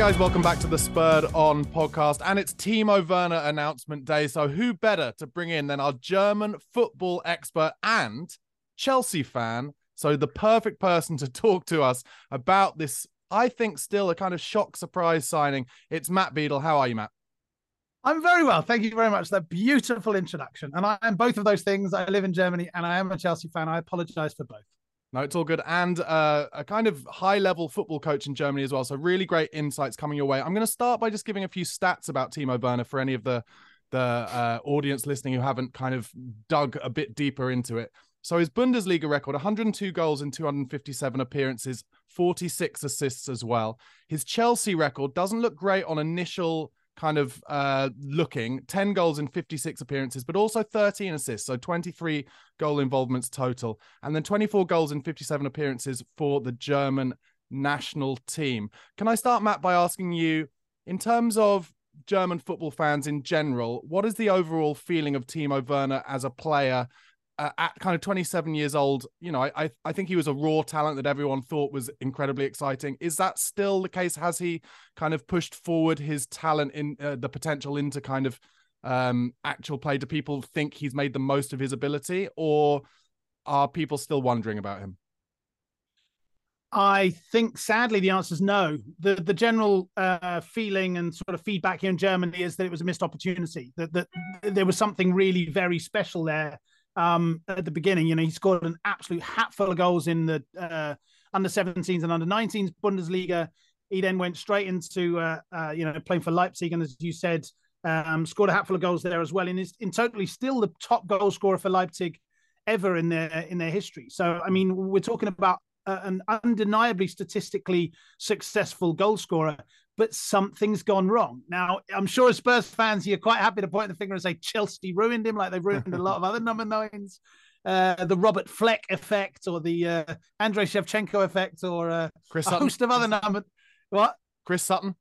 guys, welcome back to the Spurred On podcast, and it's Timo Werner announcement day. So who better to bring in than our German football expert and Chelsea fan? So the perfect person to talk to us about this. I think still a kind of shock surprise signing. It's Matt Beadle. How are you, Matt? I'm very well. Thank you very much. That beautiful introduction. And I am both of those things. I live in Germany and I am a Chelsea fan. I apologize for both. No, it's all good. And uh, a kind of high level football coach in Germany as well. So, really great insights coming your way. I'm going to start by just giving a few stats about Timo Werner for any of the, the uh, audience listening who haven't kind of dug a bit deeper into it. So, his Bundesliga record 102 goals in 257 appearances, 46 assists as well. His Chelsea record doesn't look great on initial kind of uh looking. 10 goals in 56 appearances but also 13 assists so 23 goal involvements total. And then 24 goals in 57 appearances for the German national team. Can I start Matt by asking you in terms of German football fans in general what is the overall feeling of Timo Werner as a player uh, at kind of 27 years old, you know, I, I think he was a raw talent that everyone thought was incredibly exciting. Is that still the case? Has he kind of pushed forward his talent in uh, the potential into kind of um, actual play? Do people think he's made the most of his ability, or are people still wondering about him? I think sadly the answer is no. The the general uh, feeling and sort of feedback here in Germany is that it was a missed opportunity. That that there was something really very special there um, at the beginning. You know, he scored an absolute hatful of goals in the uh, under 17s and under 19s Bundesliga. He then went straight into uh, uh, you know playing for Leipzig, and as you said, um, scored a hatful of goals there as well. And is in totally still the top goal scorer for Leipzig ever in their in their history. So I mean, we're talking about uh, an undeniably statistically successful goal scorer, but something's gone wrong. Now, I'm sure as Spurs fans, you're quite happy to point the finger and say Chelsea ruined him, like they've ruined a lot of other number nines. Uh, the Robert Fleck effect, or the uh, Andrei Shevchenko effect, or uh, Chris a Sutton? host of other number. What? Chris Sutton.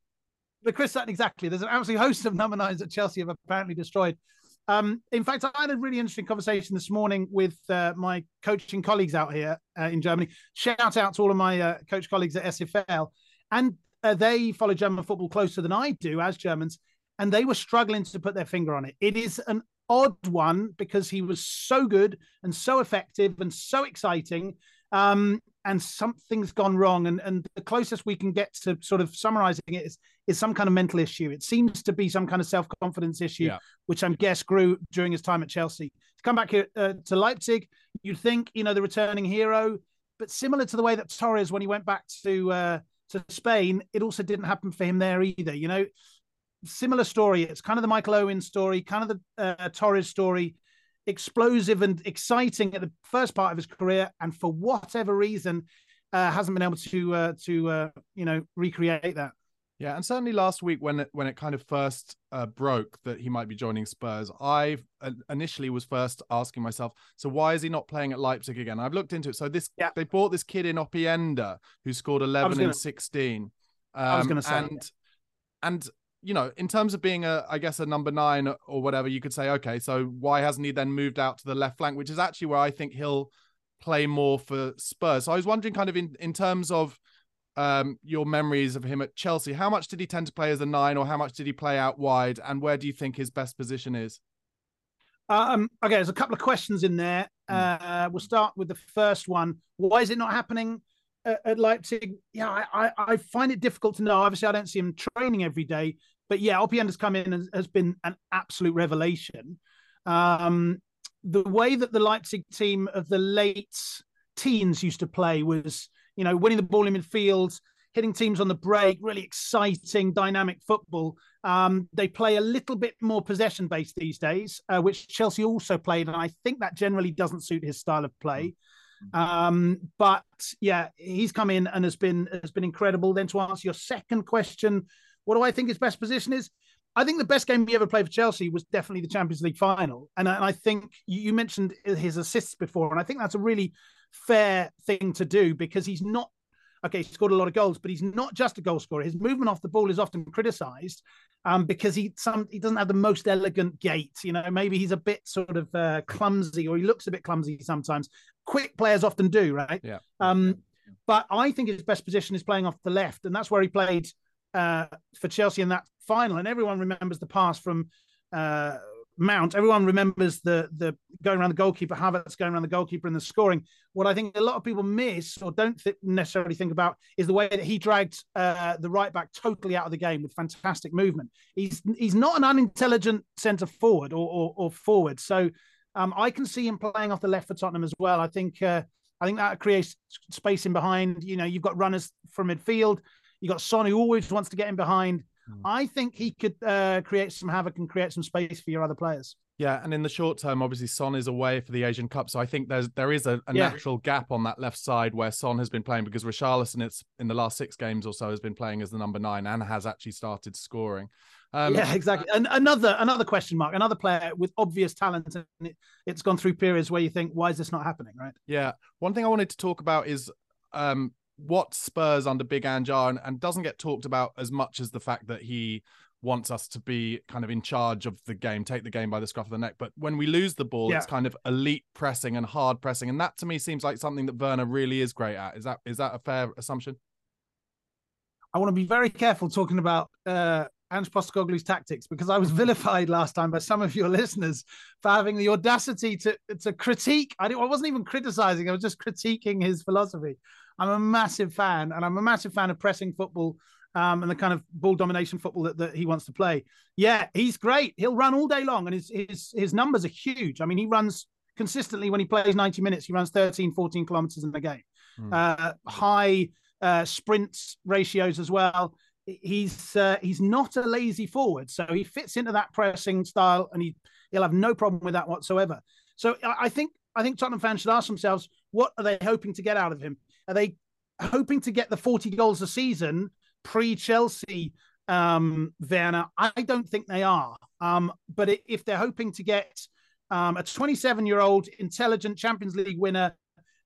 The Chris Sutton, exactly. There's an absolute host of number nines that Chelsea have apparently destroyed. Um, in fact, I had a really interesting conversation this morning with uh, my coaching colleagues out here uh, in Germany. Shout out to all of my uh, coach colleagues at SFL. And uh, they follow German football closer than I do as Germans. And they were struggling to put their finger on it. It is an odd one because he was so good and so effective and so exciting. Um, and something's gone wrong. And, and the closest we can get to sort of summarizing it is, is some kind of mental issue. It seems to be some kind of self confidence issue, Yeah. which I'm guess grew during his time at Chelsea. To come back here uh, to Leipzig, you'd think, you know, the returning hero, but similar to the way that Torres, when he went back to uh, to Spain, it also didn't happen for him there either. You know, similar story. It's kind of the Michael Owen story, kind of the uh, Torres story, explosive and exciting at the first part of his career, and for whatever reason, uh, hasn't been able to uh, to uh, you know recreate that. Yeah, and certainly last week when it, when it kind of first uh, broke that he might be joining Spurs, I uh, initially was first asking myself, so why is he not playing at Leipzig again? I've looked into it. So this yeah. they bought this kid in Openda who scored 11 gonna, in 16. Um, I was going to say, and yeah. and you know, in terms of being a, I guess a number nine or whatever, you could say, okay, so why hasn't he then moved out to the left flank, which is actually where I think he'll play more for Spurs. So I was wondering, kind of in in terms of um, your memories of him at Chelsea. How much did he tend to play as a nine, or how much did he play out wide? And where do you think his best position is? Um, okay, there's a couple of questions in there. Hmm. Uh, we'll start with the first one. Why is it not happening at, at Leipzig? Yeah, I, I, I, find it difficult to know. Obviously, I don't see him training every day, but yeah, has come in and has been an absolute revelation. Um, the way that the Leipzig team of the late teens used to play was you know, winning the ball in midfield, hitting teams on the break, really exciting, dynamic football. Um, they play a little bit more possession based these days, uh, which Chelsea also played, and I think that generally doesn't suit his style of play. Um, but yeah, he's come in and has been has been incredible. Then to answer your second question, what do I think his best position is? I think the best game he ever played for Chelsea was definitely the Champions League final, and I, and I think you mentioned his assists before, and I think that's a really fair thing to do because he's not okay, he scored a lot of goals, but he's not just a goal scorer. His movement off the ball is often criticised um, because he some he doesn't have the most elegant gait. You know, maybe he's a bit sort of uh, clumsy, or he looks a bit clumsy sometimes. Quick players often do, right? Yeah. Um, but I think his best position is playing off the left, and that's where he played uh, for Chelsea in that final. And everyone remembers the pass from uh, Mount. Everyone remembers the the going around the goalkeeper, Havertz going around the goalkeeper and the scoring. What I think a lot of people miss or don't th- necessarily think about is the way that he dragged uh, the right back totally out of the game with fantastic movement. He's he's not an unintelligent centre forward or, or, or forward. So um, I can see him playing off the left for Tottenham as well. I think uh, I think that creates space in behind. You know, you've got runners from midfield. You've got Son who always wants to get in behind. Hmm. I think he could uh, create some havoc and create some space for your other players. Yeah, and in the short term, obviously Son is away for the Asian Cup, so I think there's there is a, a yeah. natural gap on that left side where Son has been playing because Richarlison, it's in the last six games or so, has been playing as the number nine and has actually started scoring. Um, yeah, exactly. And another another question mark, another player with obvious talent, and it, it's gone through periods where you think, why is this not happening? Right? Yeah. One thing I wanted to talk about is um, what Spurs under Big Ange are, and, and doesn't get talked about as much as the fact that he wants us to be kind of in charge of the game, take the game by the scruff of the neck. But when we lose the ball, yeah. it's kind of elite pressing and hard pressing, and that to me seems like something that Werner really is great at. Is that is that a fair assumption? I want to be very careful talking about uh, Ange Postecoglou's tactics because I was vilified last time by some of your listeners for having the audacity to to critique. I, I wasn't even criticizing; I was just critiquing his philosophy. I'm a massive fan, and I'm a massive fan of pressing football um, and the kind of ball domination football that, that he wants to play. Yeah, he's great. He'll run all day long, and his his his numbers are huge. I mean, he runs consistently when he plays 90 minutes. He runs 13, 14 kilometers in the game. Mm. Uh, high uh, sprint ratios as well. He's uh, he's not a lazy forward, so he fits into that pressing style, and he he'll have no problem with that whatsoever. So I think I think Tottenham fans should ask themselves, what are they hoping to get out of him? Are they hoping to get the 40 goals a season pre Chelsea um, Werner? I don't think they are. Um, but if they're hoping to get um, a 27 year old intelligent Champions League winner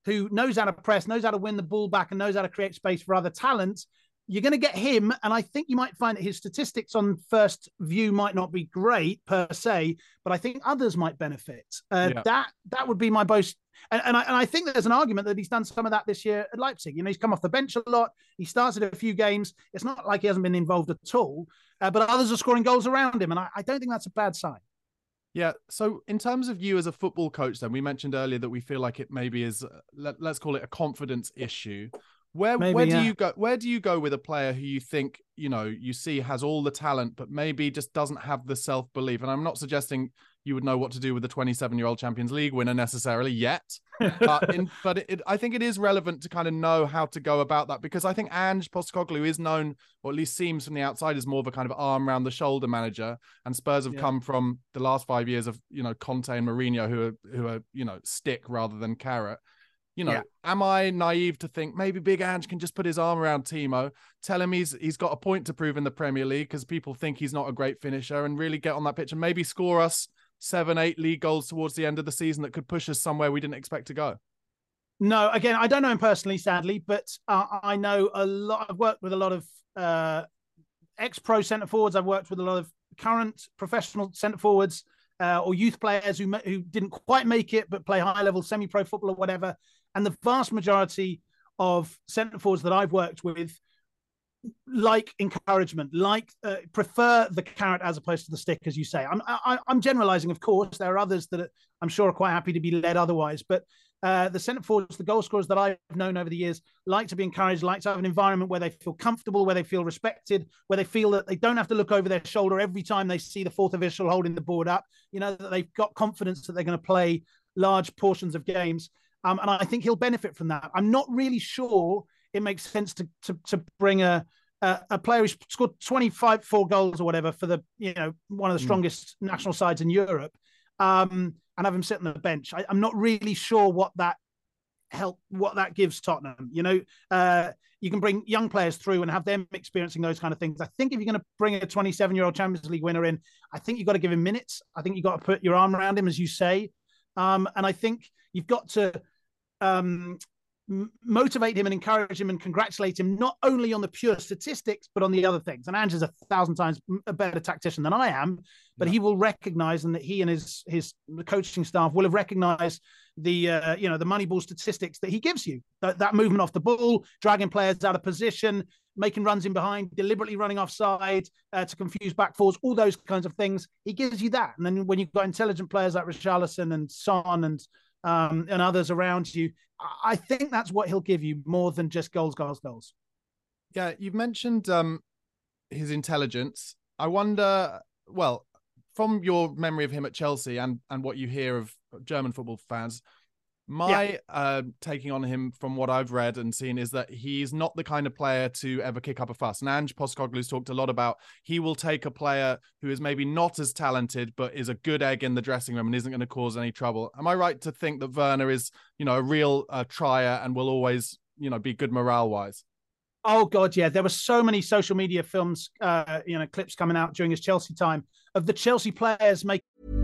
who knows how to press, knows how to win the ball back, and knows how to create space for other talent, you're going to get him. And I think you might find that his statistics on first view might not be great per se, but I think others might benefit. Uh, yeah. That that would be my most. And, and, I, and I think there's an argument that he's done some of that this year at Leipzig. You know, he's come off the bench a lot. He started a few games. It's not like he hasn't been involved at all, uh, but others are scoring goals around him. And I, I don't think that's a bad sign. Yeah. So, in terms of you as a football coach, then we mentioned earlier that we feel like it maybe is, uh, let, us call it a confidence issue. Where maybe, where do yeah. you go? Where do you go with a player who you think you know you see has all the talent, but maybe just doesn't have the self belief? And I'm not suggesting you would know what to do with a 27 year old Champions League winner necessarily yet, but in, but it, I think it is relevant to kind of know how to go about that because I think Ange Postecoglou is known, or at least seems from the outside, as more of a kind of arm around the shoulder manager. And Spurs have yeah. come from the last five years of you know Conte and Mourinho, who are who are you know stick rather than carrot You know, Yeah. am I naive to think maybe Big Ange can just put his arm around Timo, tell him he's he's got a point to prove in the Premier League because people think he's not a great finisher, and really get on that pitch and maybe score us seven, eight league goals towards the end of the season that could push us somewhere we didn't expect to go. No, again, I don't know him personally, sadly, but uh, I know a lot. I've worked with a lot of uh, ex-pro centre forwards. I've worked with a lot of current professional centre forwards uh, or youth players who who didn't quite make it but play high-level semi-pro football or whatever. And the vast majority of centre forwards that I've worked with like encouragement, like uh, prefer the carrot as opposed to the stick, as you say. I'm I, I'm generalising, of course. There are others that I'm sure are quite happy to be led otherwise, but uh, the centre forwards, the goal scorers that I've known over the years, like to be encouraged, like to have an environment where they feel comfortable, where they feel respected, where they feel that they don't have to look over their shoulder every time they see the fourth official holding the board up. You know that they've got confidence that they're going to play large portions of games, um, and I think he'll benefit from that. I'm not really sure it makes sense to to, to bring a a, a player who's scored 25 four goals or whatever for the you know one of the strongest national sides in Europe um, and have him sit on the bench. I, I'm not really sure what that help what that gives Tottenham. You know, uh, you can bring young players through and have them experiencing those kind of things. I think if you're going to bring a 27 year old Champions League winner in, I think you've got to give him minutes. I think you've got to put your arm around him, as you say, um, and I think you've got to. Um, motivate him and encourage him and congratulate him not only on the pure statistics but on the other things. And Ange is a thousand times a better tactician than I am but he will recognize and that he and his his coaching staff will have recognized the uh, you know the moneyball statistics that he gives you. That, that movement off the ball dragging players out of position making runs in behind deliberately running offside uh, to confuse back fours all those kinds of things. He gives you that. And then when you've got intelligent players like Richarlison and Son and um, and others around you I- think that's what he'll give you more than just goals goals goals Yeah, you've mentioned um his intelligence. I wonder, well, from your memory of him at Chelsea and and what you hear of German football fans, my uh, taking on him from what I've read and seen is that he's not the kind of player to ever kick up a fuss. And Ange Postecoglou's talked a lot about he will take a player who is maybe not as talented but is a good egg in the dressing room and isn't going to cause any trouble. Am I right to think that Werner is, you know, a real uh, trier and will always, you know, be good morale wise? Oh god, yeah. There were so many social media films, uh, you know, clips coming out during his Chelsea time of the Chelsea players making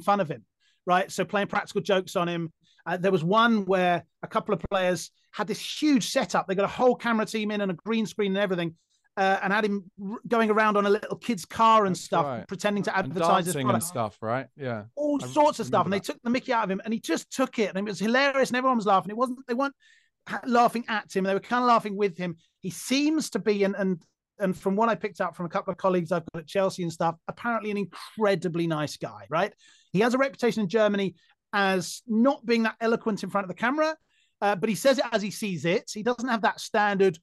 Fun of him, right? So playing practical jokes on him. Uh, there was one where a couple of players had this huge setup. They got a whole camera team in and a green screen and everything, uh, and had him r- going around on a little kid's car and That's stuff, right. pretending to advertise his product. and stuff, right? Yeah. all I sorts of stuff, and they took the Mickey out of him, and he just took it, and it was hilarious, and everyone was laughing. It wasn't they weren't laughing at him; they were kind of laughing with him. He seems to be, and and and from what I picked up from a couple of colleagues I've got at Chelsea and stuff, apparently an incredibly nice guy. Right? He has a reputation in Germany as not being that eloquent in front of the camera, uh, but he says it as he sees it. He doesn't have that standard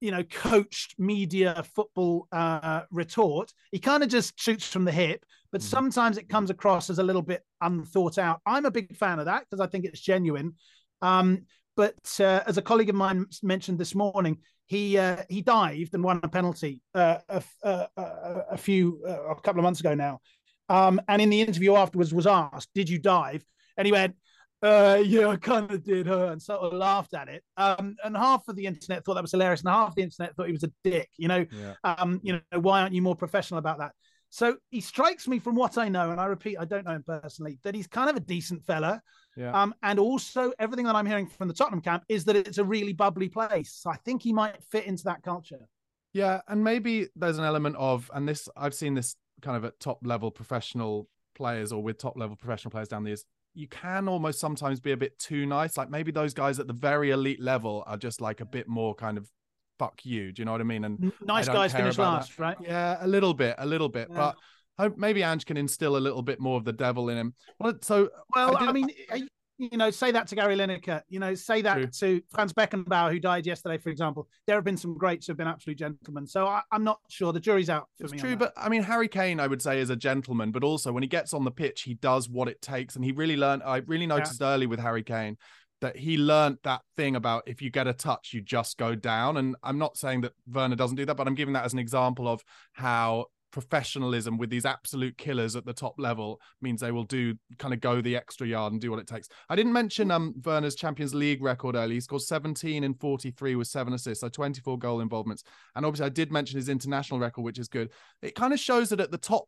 you know, coached media football uh, retort. He kind of just shoots from the hip, but sometimes it comes across as a little bit unthought out. I'm a big fan of that because I think it's genuine. Um, but uh, as a colleague of mine mentioned this morning, he uh, he dived and won a penalty uh, a, a, a, a few uh, a couple of months ago now. Um, and in the interview afterwards, was asked, "Did you dive?" And he went, uh, yeah, I kind of did her and sort of laughed at it. Um, and half of the internet thought that was hilarious, and half the internet thought he was a dick. You know, Yeah. um, you know, why aren't you more professional about that? So he strikes me from what I know, and I repeat, I don't know him personally, that he's kind of a decent fella. Yeah. Um, and also everything that I'm hearing from the Tottenham camp is that it's a really bubbly place. So I think he might fit into that culture. Yeah, and maybe there's an element of, and this I've seen this kind of at top level professional players or with top level professional players down the years. You can almost sometimes be a bit too nice. Like maybe those guys at the very elite level are just like a bit more kind of fuck you. Do you know what I mean? And nice guys finish last, that. right? Yeah, a little bit, a little bit. Yeah. But hope maybe Ange can instill a little bit more of the devil in him. Well, so well, I, I mean, eh, you know, say that to Gary Lineker. You know, say that True. to Franz Beckenbauer, who died yesterday, for example. There have been some greats who have been absolute gentlemen. So I, am not sure. The jury's out. it's true, but I mean, Harry Kane, I would say, is a gentleman, but also when he gets on the pitch, he does what it takes, and he really learned. I really noticed yeah. early with Harry Kane that he learned that thing about if you get a touch, you just go down. And I'm not saying that Werner doesn't do that, but I'm giving that as an example of how professionalism with these absolute killers at the top level means they will do kind of go the extra yard and do what it takes. I didn't mention um Werner's Champions League record early. He scored 17 in 43 with seven assists, so 24 goal involvements. And obviously I did mention his international record, which is good. It kind of shows that at the top,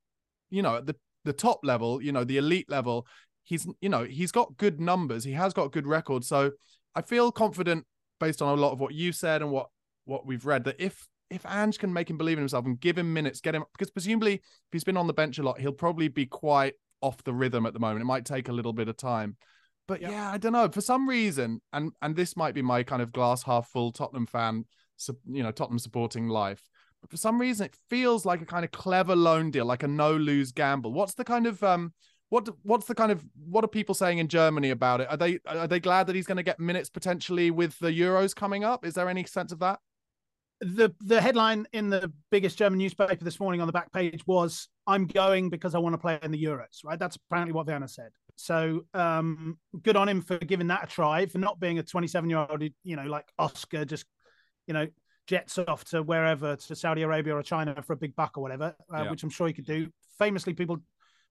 you know, at the the top level, you know, the elite level, he's you know, he's got good numbers. He has got good records. So I feel confident based on a lot of what you said and what what we've read that if if Ange can make him believe in himself and give him minutes, get him because presumably if he's been on the bench a lot, he'll probably be quite off the rhythm at the moment. It might take a little bit of time. But yeah, yeah I don't know. For some reason, and and this might be my kind of glass half full Tottenham fan, you know, Tottenham supporting life. But for some reason, it feels like a kind of clever loan deal, like a no lose gamble. What's the kind of um, what what's the kind of what are people saying in Germany about it? Are they are they glad that he's going to get minutes potentially with the Euros coming up? Is there any sense of that? The the headline in the biggest German newspaper this morning on the back page was "I'm going because I want to play in the Euros." Right, that's apparently what Werner said. So um, good on him for giving that a try, for not being a 27 year old, you know, like Oscar, just you know, jets off to wherever to Saudi Arabia or China for a big buck or whatever, uh, yeah. which I'm sure he could do. Famously, people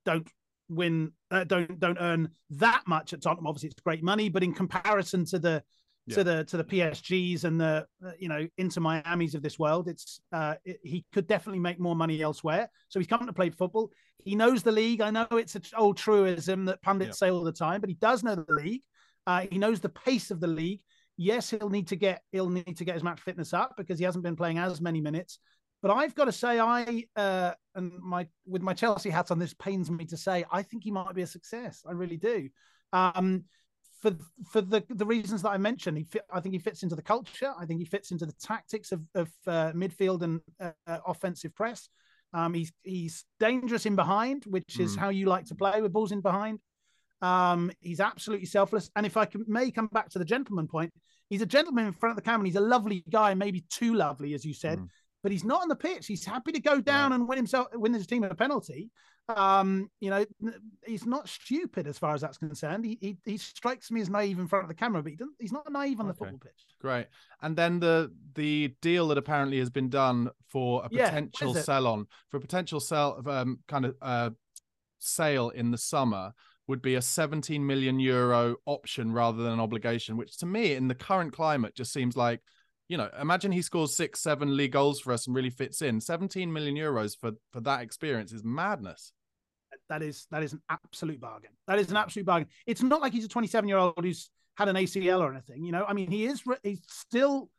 don't win, uh, don't don't earn that much at Tottenham. Obviously, it's great money, but in comparison to the yeah. to the to the PSGs and the you know Inter Miami's of this world. It's uh, it, he could definitely make more money elsewhere. So he's come to play football. He knows the league. I know it's an old truism that pundits yeah. say all the time, but he does know the league. Uh, he knows the pace of the league. Yes, he'll need to get he'll need to get his match fitness up because he hasn't been playing as many minutes. But I've got to say, I uh, and my with my Chelsea hat on, this pains me to say, I think he might be a success. I really do. Um, for for the the reasons that I mentioned. He fit, I think he fits into the culture. I think he fits into the tactics of of uh, midfield and uh, uh, offensive press. Um, he's he's dangerous in behind, which is mm. how you like to play with balls in behind. Um, he's absolutely selfless. And if I can, may come back to the gentleman point, he's a gentleman in front of the camera. he's a lovely guy, maybe too lovely, as you said. Mm. But he's not on the pitch. He's happy to go down and win himself, win his team a penalty. Um, you know, he's not stupid as far as that's concerned. He he, he strikes me as naive in front of the camera, but he doesn't, he's not naive on okay. the football pitch. Great. And then the the deal that apparently has been done for a potential yeah, sell on for a potential sell of um kind of uh sale in the summer would be a 17 million euro option rather than an obligation, which to me in the current climate just seems like you know, imagine he scores six, seven league goals for us and really fits in. 17 million euros for for that experience is madness that is that is an absolute bargain. That is an absolute bargain. It's not like he's a 27 year old who's had an ACL or anything. You know, I mean, he is he's still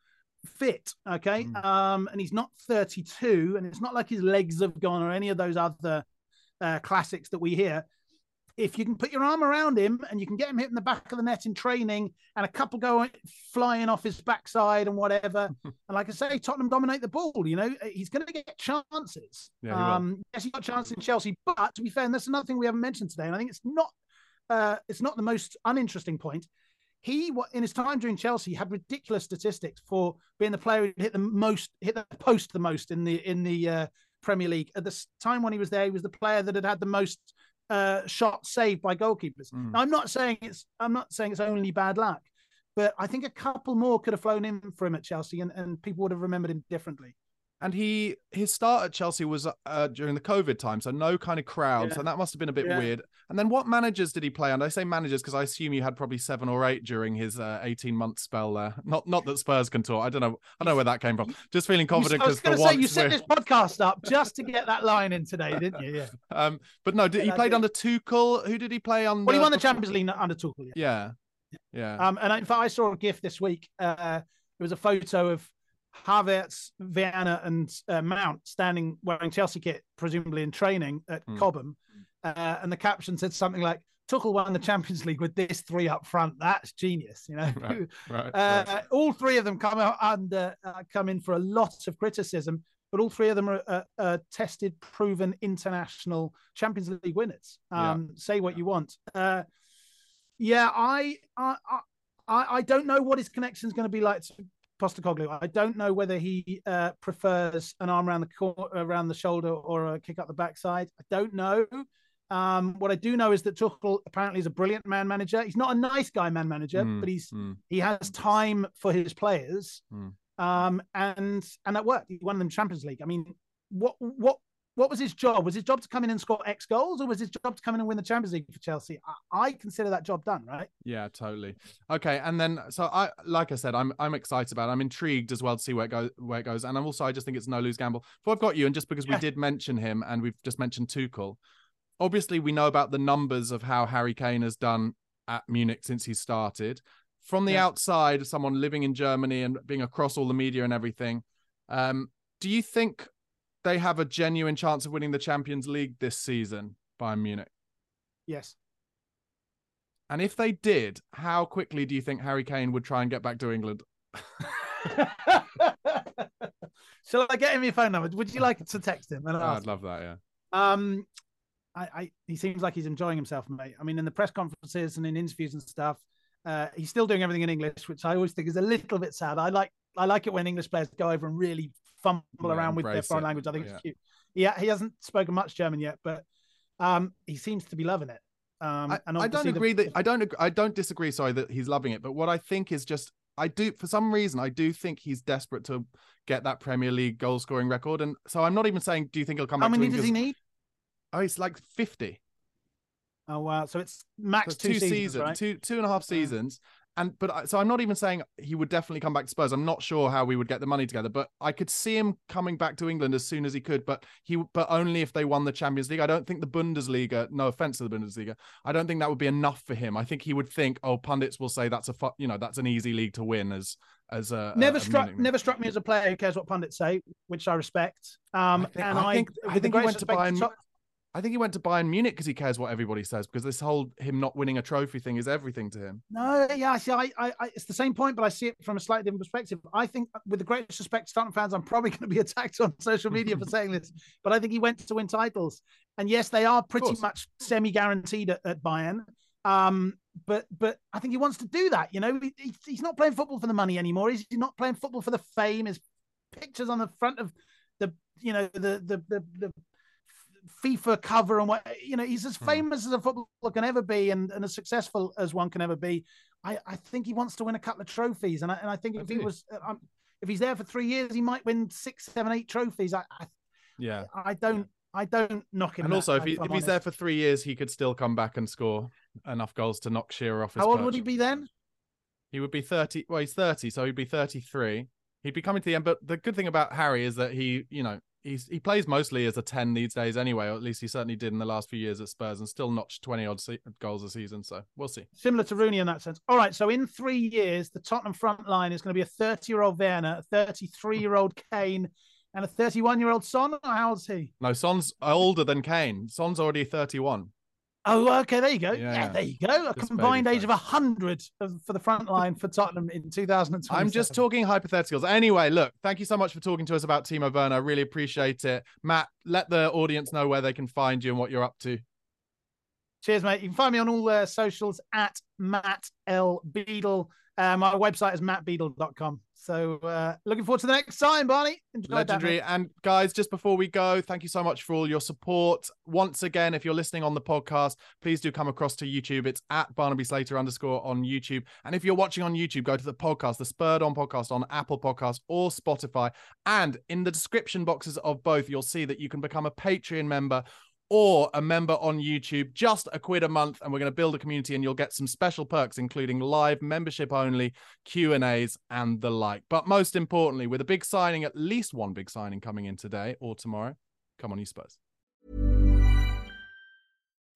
fit, okay, mm. um, and he's not 32, and it's not like his legs have gone or any of those other uh, classics that we hear if you can put your arm around him and you can get him hit in the back of the net in training and a couple go flying off his backside and whatever. and like I say, Tottenham dominate the ball. You know, he's going to get chances. Yeah, um, yes, he got a chance in Chelsea, but to be fair, and that's another thing we haven't mentioned today, and I think it's not uh, it's not the most uninteresting point. He, in his time during Chelsea, had ridiculous statistics for being the player who hit the most, hit the post the most in the in the uh, Premier League. At the time when he was there, he was the player that had had the most uh, shots saved by goalkeepers. Mm. Now, I'm not saying it's I'm not saying it's only bad luck, but I think a couple more could have flown in for him at Chelsea, and, and people would have remembered him differently. And he his start at Chelsea was uh, during the COVID time, so no kind of crowds, Yeah. So that must have been a bit Yeah. weird. And then what managers did he play under? I say managers because I assume you had probably seven or eight during his uh, eighteen month spell there. Not not that Spurs can talk. I don't know. I don't know where that came from. Just feeling confident because for to say you once set we're- this podcast up just to get that line in today, didn't you? Yeah. Um, but no, did, he played under Tuchel. Who did he play on? Well, he won the Champions League under Tuchel. Yeah. Yeah, yeah. Um, and in fact, I saw a GIF this week. Uh, it was a photo of Havertz, Werner, and uh, Mount standing wearing Chelsea kit, presumably in training at Hmm. Cobham. Uh, and the caption said something like, Tuchel won the Champions League with this three up front. That's genius, you know. Right, right, uh, right. All three of them come out under uh, come in for a lot of criticism, but all three of them are tested, proven international Champions League winners. Yeah. Um, Say what you want. Uh, yeah, I, I, I, I don't know what his connection is going to be like to Postecoglou. I don't know whether he uh, prefers an arm around the cor- around the shoulder or a kick up the backside. I don't know. Um, what I do know is that Tuchel apparently is a brilliant man manager. He's not a nice guy man manager, Mm, but he's mm. he has time for his players, Mm. um, and and that worked. He won them Champions League. I mean, what what what was his job? Was his job to come in and score X goals, or was his job to come in and win the Champions League for Chelsea? I, I consider that job done, right? Yeah, totally. Okay, and then so I like I said, I'm I'm excited about. It. I'm intrigued as well to see where it goes where it goes, and I'm also I just think it's no lose gamble. Before I've got you, and just because we Yeah. did mention him, and we've just mentioned Tuchel, obviously we know about the numbers of how Harry Kane has done at Munich since he started. From the Yeah. outside, someone living in Germany and being across all the media and everything, um, do you think they have a genuine chance of winning the Champions League this season, Bayern Munich? Yes. And if they did, how quickly do you think Harry Kane would try and get back to England? Shall I get him your phone number? Would you like to text him? And Oh. I'd love that, yeah. Um, I, I he seems like he's enjoying himself, mate. I mean, in the press conferences and in interviews and stuff, uh, he's still doing everything in English, which I always think is a little bit sad. I like I like it when English players go over and really fumble Yeah, around with their foreign it. language. I think Yeah. it's cute. Yeah, he hasn't spoken much German yet, but um, he seems to be loving it. Um, I, I don't obviously the- agree that I don't I don't disagree. Sorry that he's loving it, but what I think is just I do for some reason I do think he's desperate to get that Premier League goal scoring record, and so I'm not even saying do you think he'll come How back? to many does he need? Oh, it's like fifty. Oh wow! So it's max So two, seasons, right? two two and a half seasons. And but I- so I'm not even saying he would definitely come back to Spurs. I'm not sure how we would get the money together, but I could see him coming back to England as soon as he could. But he but only if they won the Champions League. I don't think the Bundesliga. No offense to the Bundesliga, I don't think that would be enough for him. I think he would think, oh, pundits will say that's a fu- you know that's an easy league to win as as a never a, a struck Munich- never struck me as a player who cares what pundits say, which I respect. Um, I think- and I I, think- I think he went to Bayern- Tot- I think he went to Bayern Munich because he cares what everybody says because this whole him not winning a trophy thing is everything to him. No, yeah, I see. I, I, I, it's the same point, but I see it from a slightly different perspective. I think, with the greatest respect to Tottenham fans, I'm probably going to be attacked on social media for saying this, but I think he went to win titles, and yes, they are pretty much semi-guaranteed at, at Bayern. Um, but but I think he wants to do that. You know, he, he- he's not playing football for the money anymore. He's not playing football for the fame. His pictures on the front of the, you know, the the the, the FIFA cover and what you know, he's as Hmm. famous as a footballer can ever be, and, and as successful as one can ever be. I, I think he wants to win a couple of trophies, and I, and I think I if he was, um, if he's there for three years, he might win six, seven, eight trophies. I, I, Yeah. I don't, I don't knock him. And that, also, if, he, if he's there for three years, he could still come back and score enough goals to knock Shearer off his how old would he be then? He would be 30. Well, he's 30, so he'd be 33. He'd be coming to the end. But the good thing about Harry is that he, you know, he's he plays mostly as a 10 these days anyway, or at least he certainly did in the last few years at Spurs and still notched 20 odd se- goals a season. So we'll see. Similar to Rooney in that sense. All right, so in three years, the Tottenham front line is going to be a 30 year old Werner, a 33 year old Kane, and a 31 year old Son. Or how old's he? No, Son's older than Kane. Son's already 31. Oh, okay, there you go. Yeah, Yeah, there you go. A Just combined age of 100 for the front line for Tottenham in 2020. I'm just talking hypotheticals. Anyway, look, thank you so much for talking to us about Timo Werner. I really appreciate it. Matt, let the audience know where they can find you and what you're up to. Cheers, mate. You can find me on all the socials at Matt L. Beadle. Uh, my website is mattbeadle.com. So uh, looking forward to the next time, Barney. Enjoyed Legendary. That, and guys, just before we go, thank you so much for all your support. Once again, if you're listening on the podcast, please do come across to YouTube. It's at Barnaby Slater underscore on YouTube. And if you're watching on YouTube, go to the podcast, the Spurred On podcast on Apple Podcast or Spotify. And in the description boxes of both, you'll see that you can become a Patreon member or a member on YouTube, just a quid a month, and we're going to build a community, and you'll get some special perks, including live membership only Q and A's and the like. But most importantly, with a big signing, at least one big signing coming in today or tomorrow. Come on, you Spurs.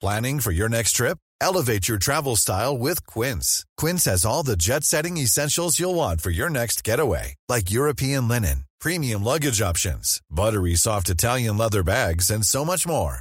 Planning for your next trip? Elevate your travel style with Quince. Quince has all the jet-setting essentials you'll want for your next getaway, like European linen, premium luggage options, buttery soft Italian leather bags, and so much more